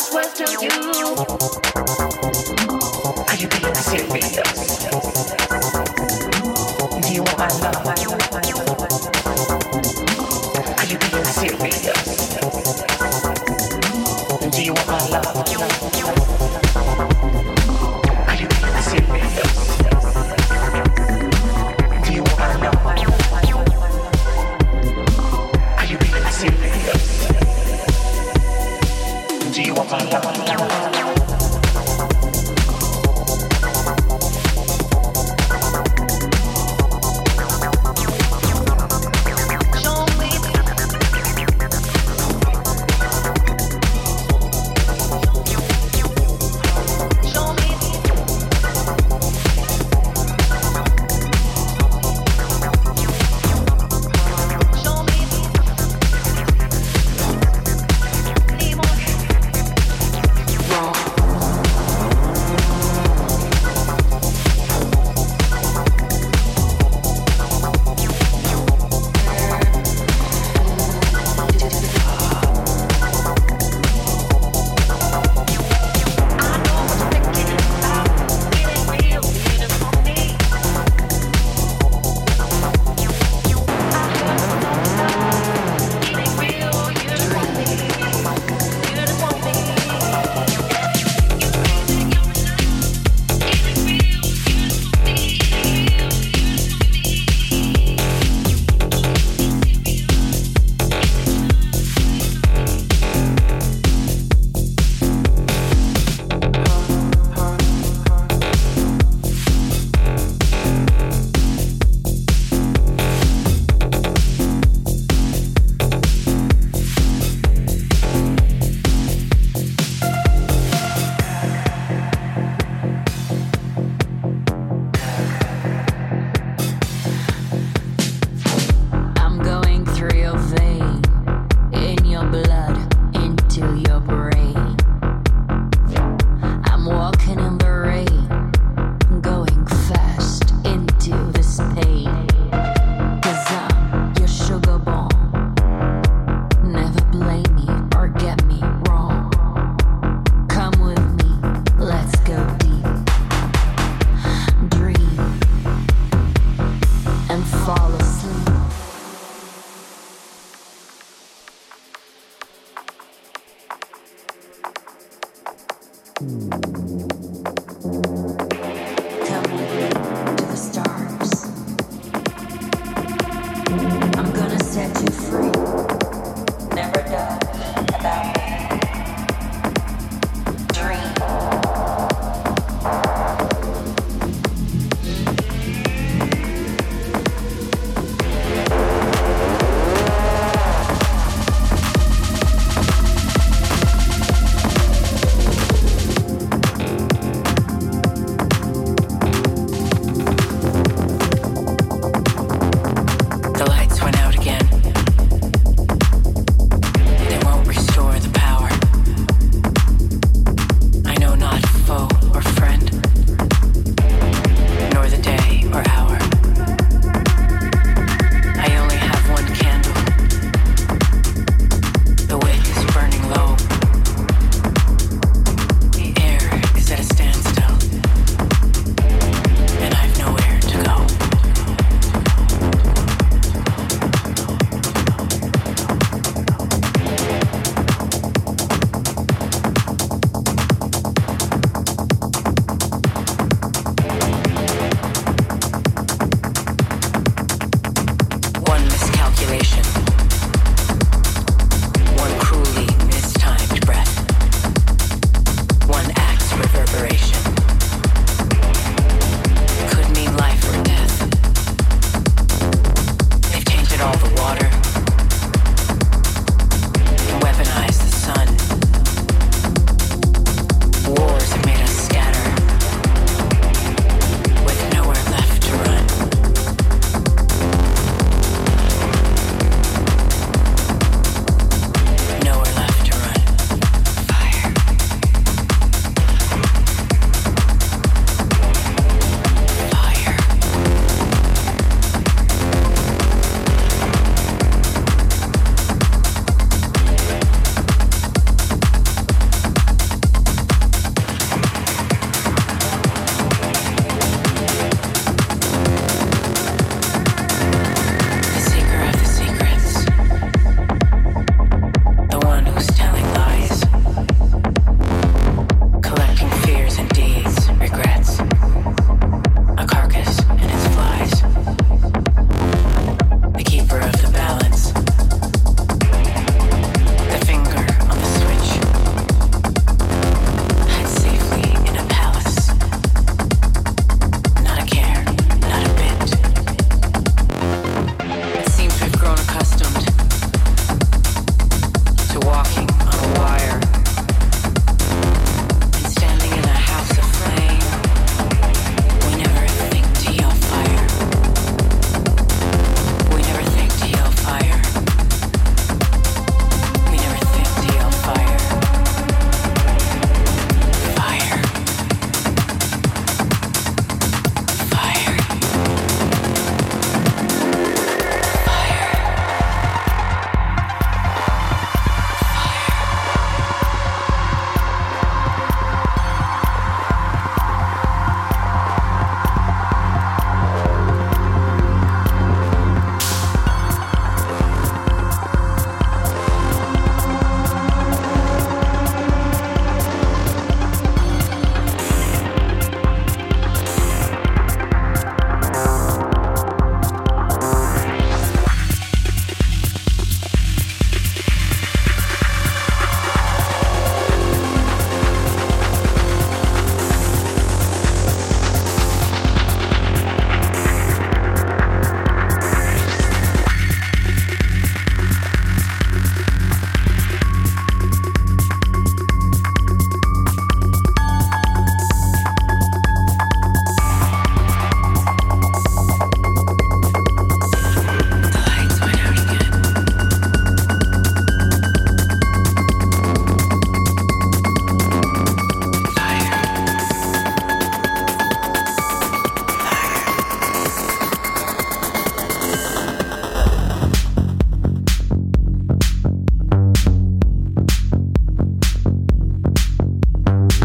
just was to you. Are you being serious?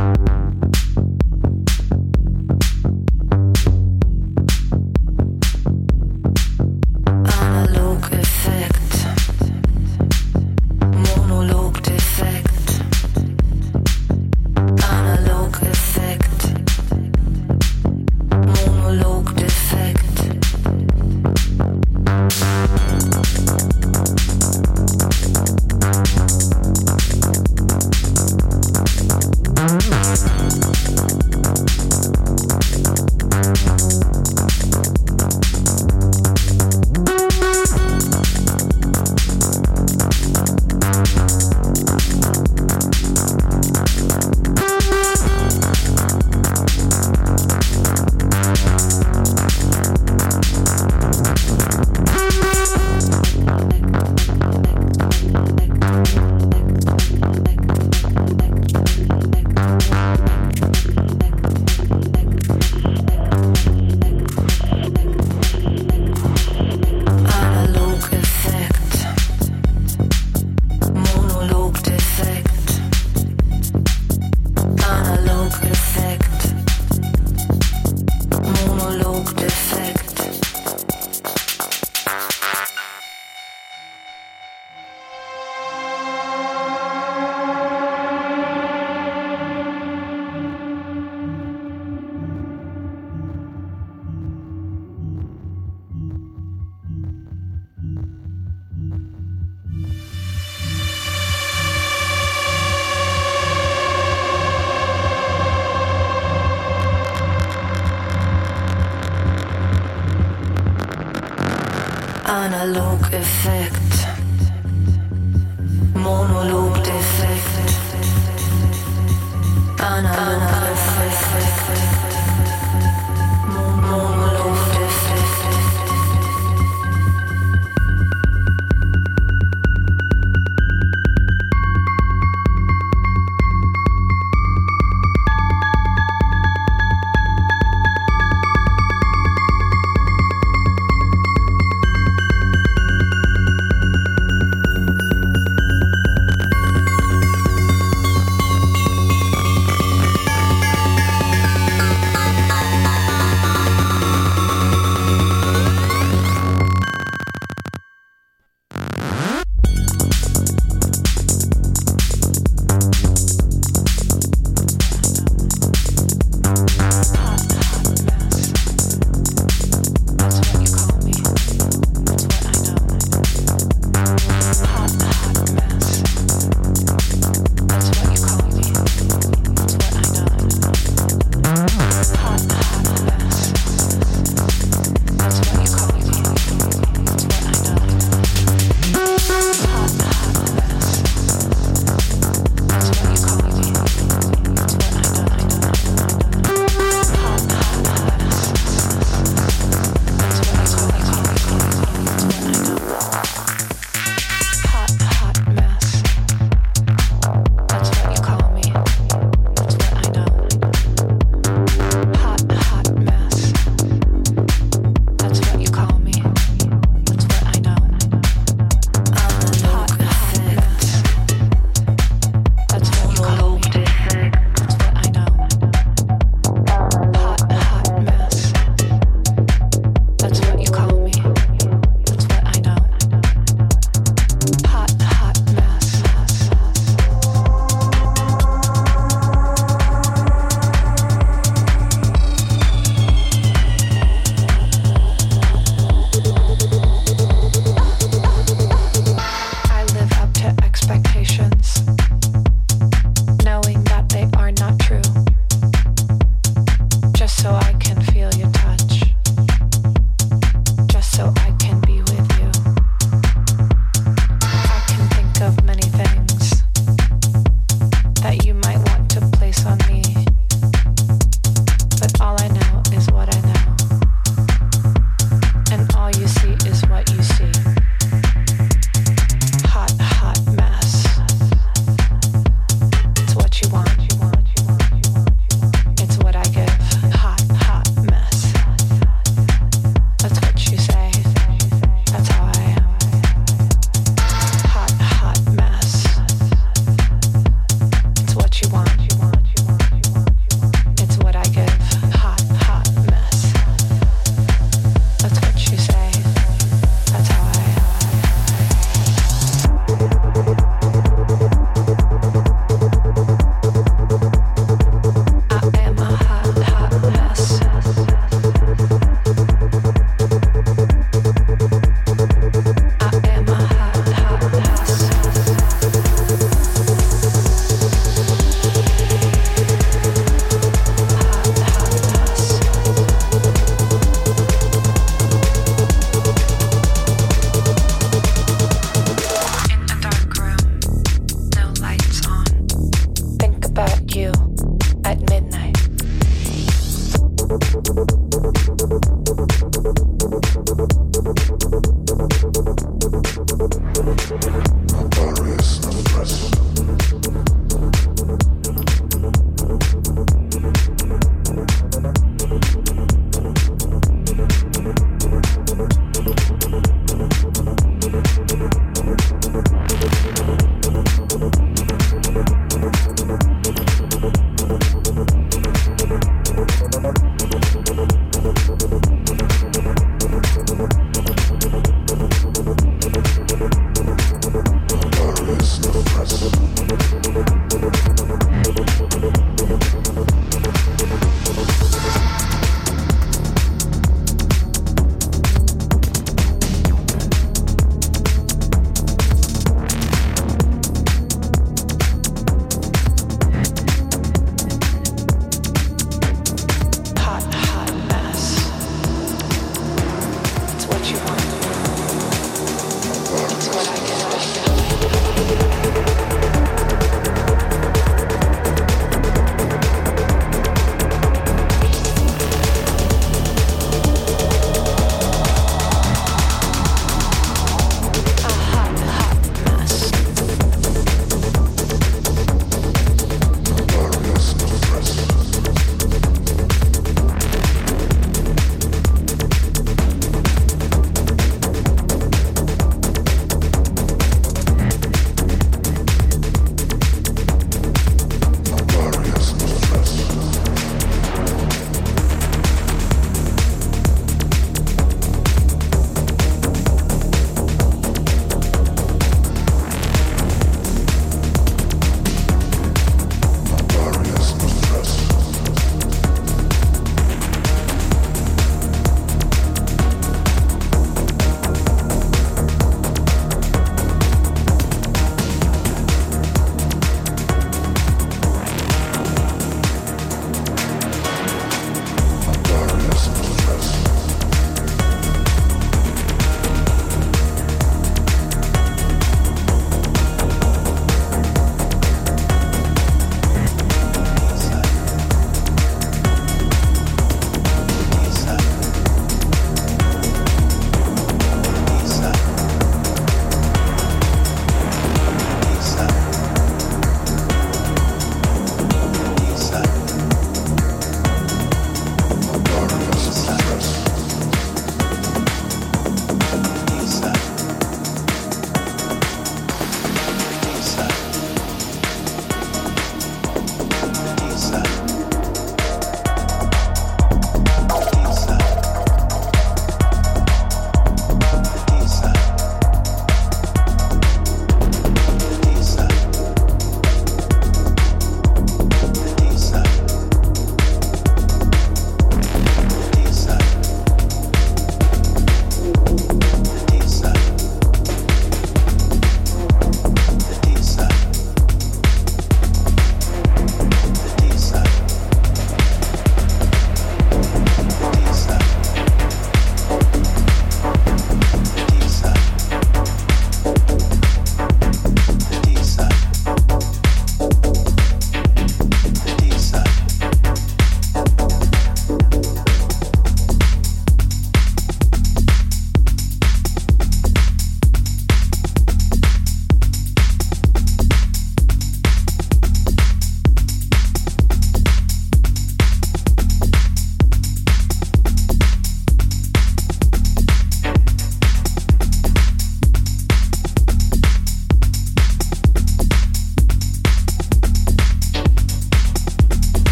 you Thank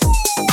Beautiful.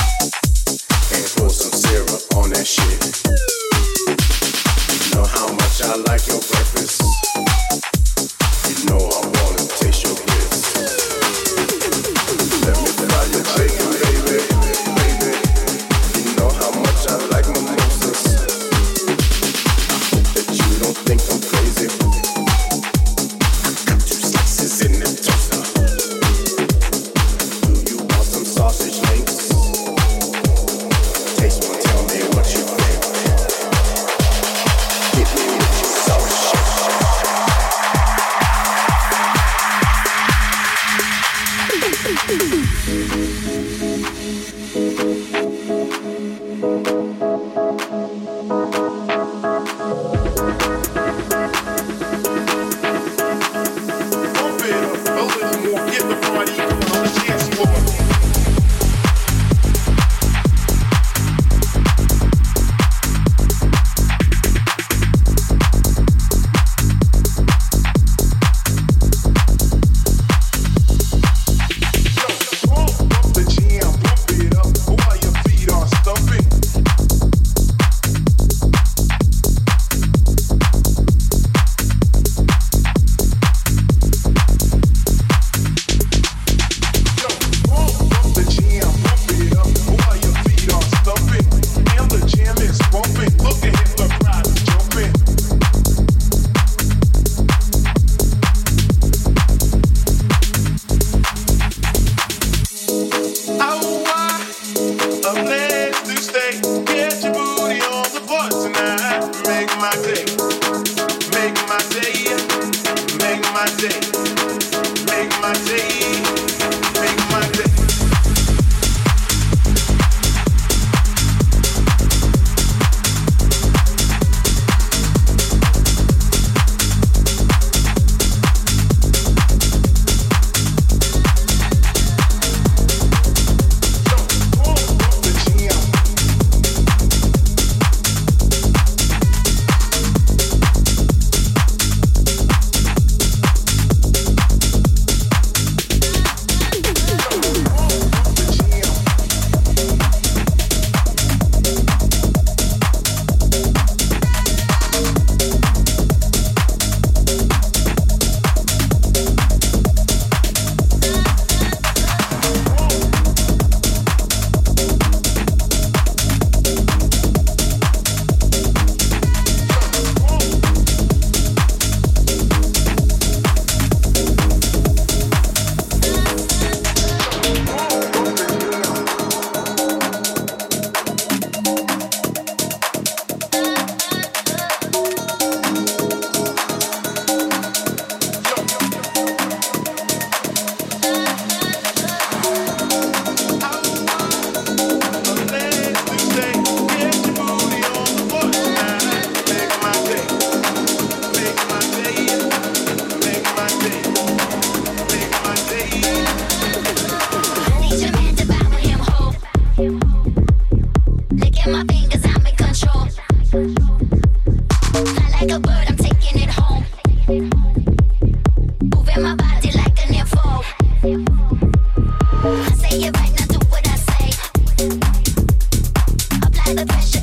the pressure.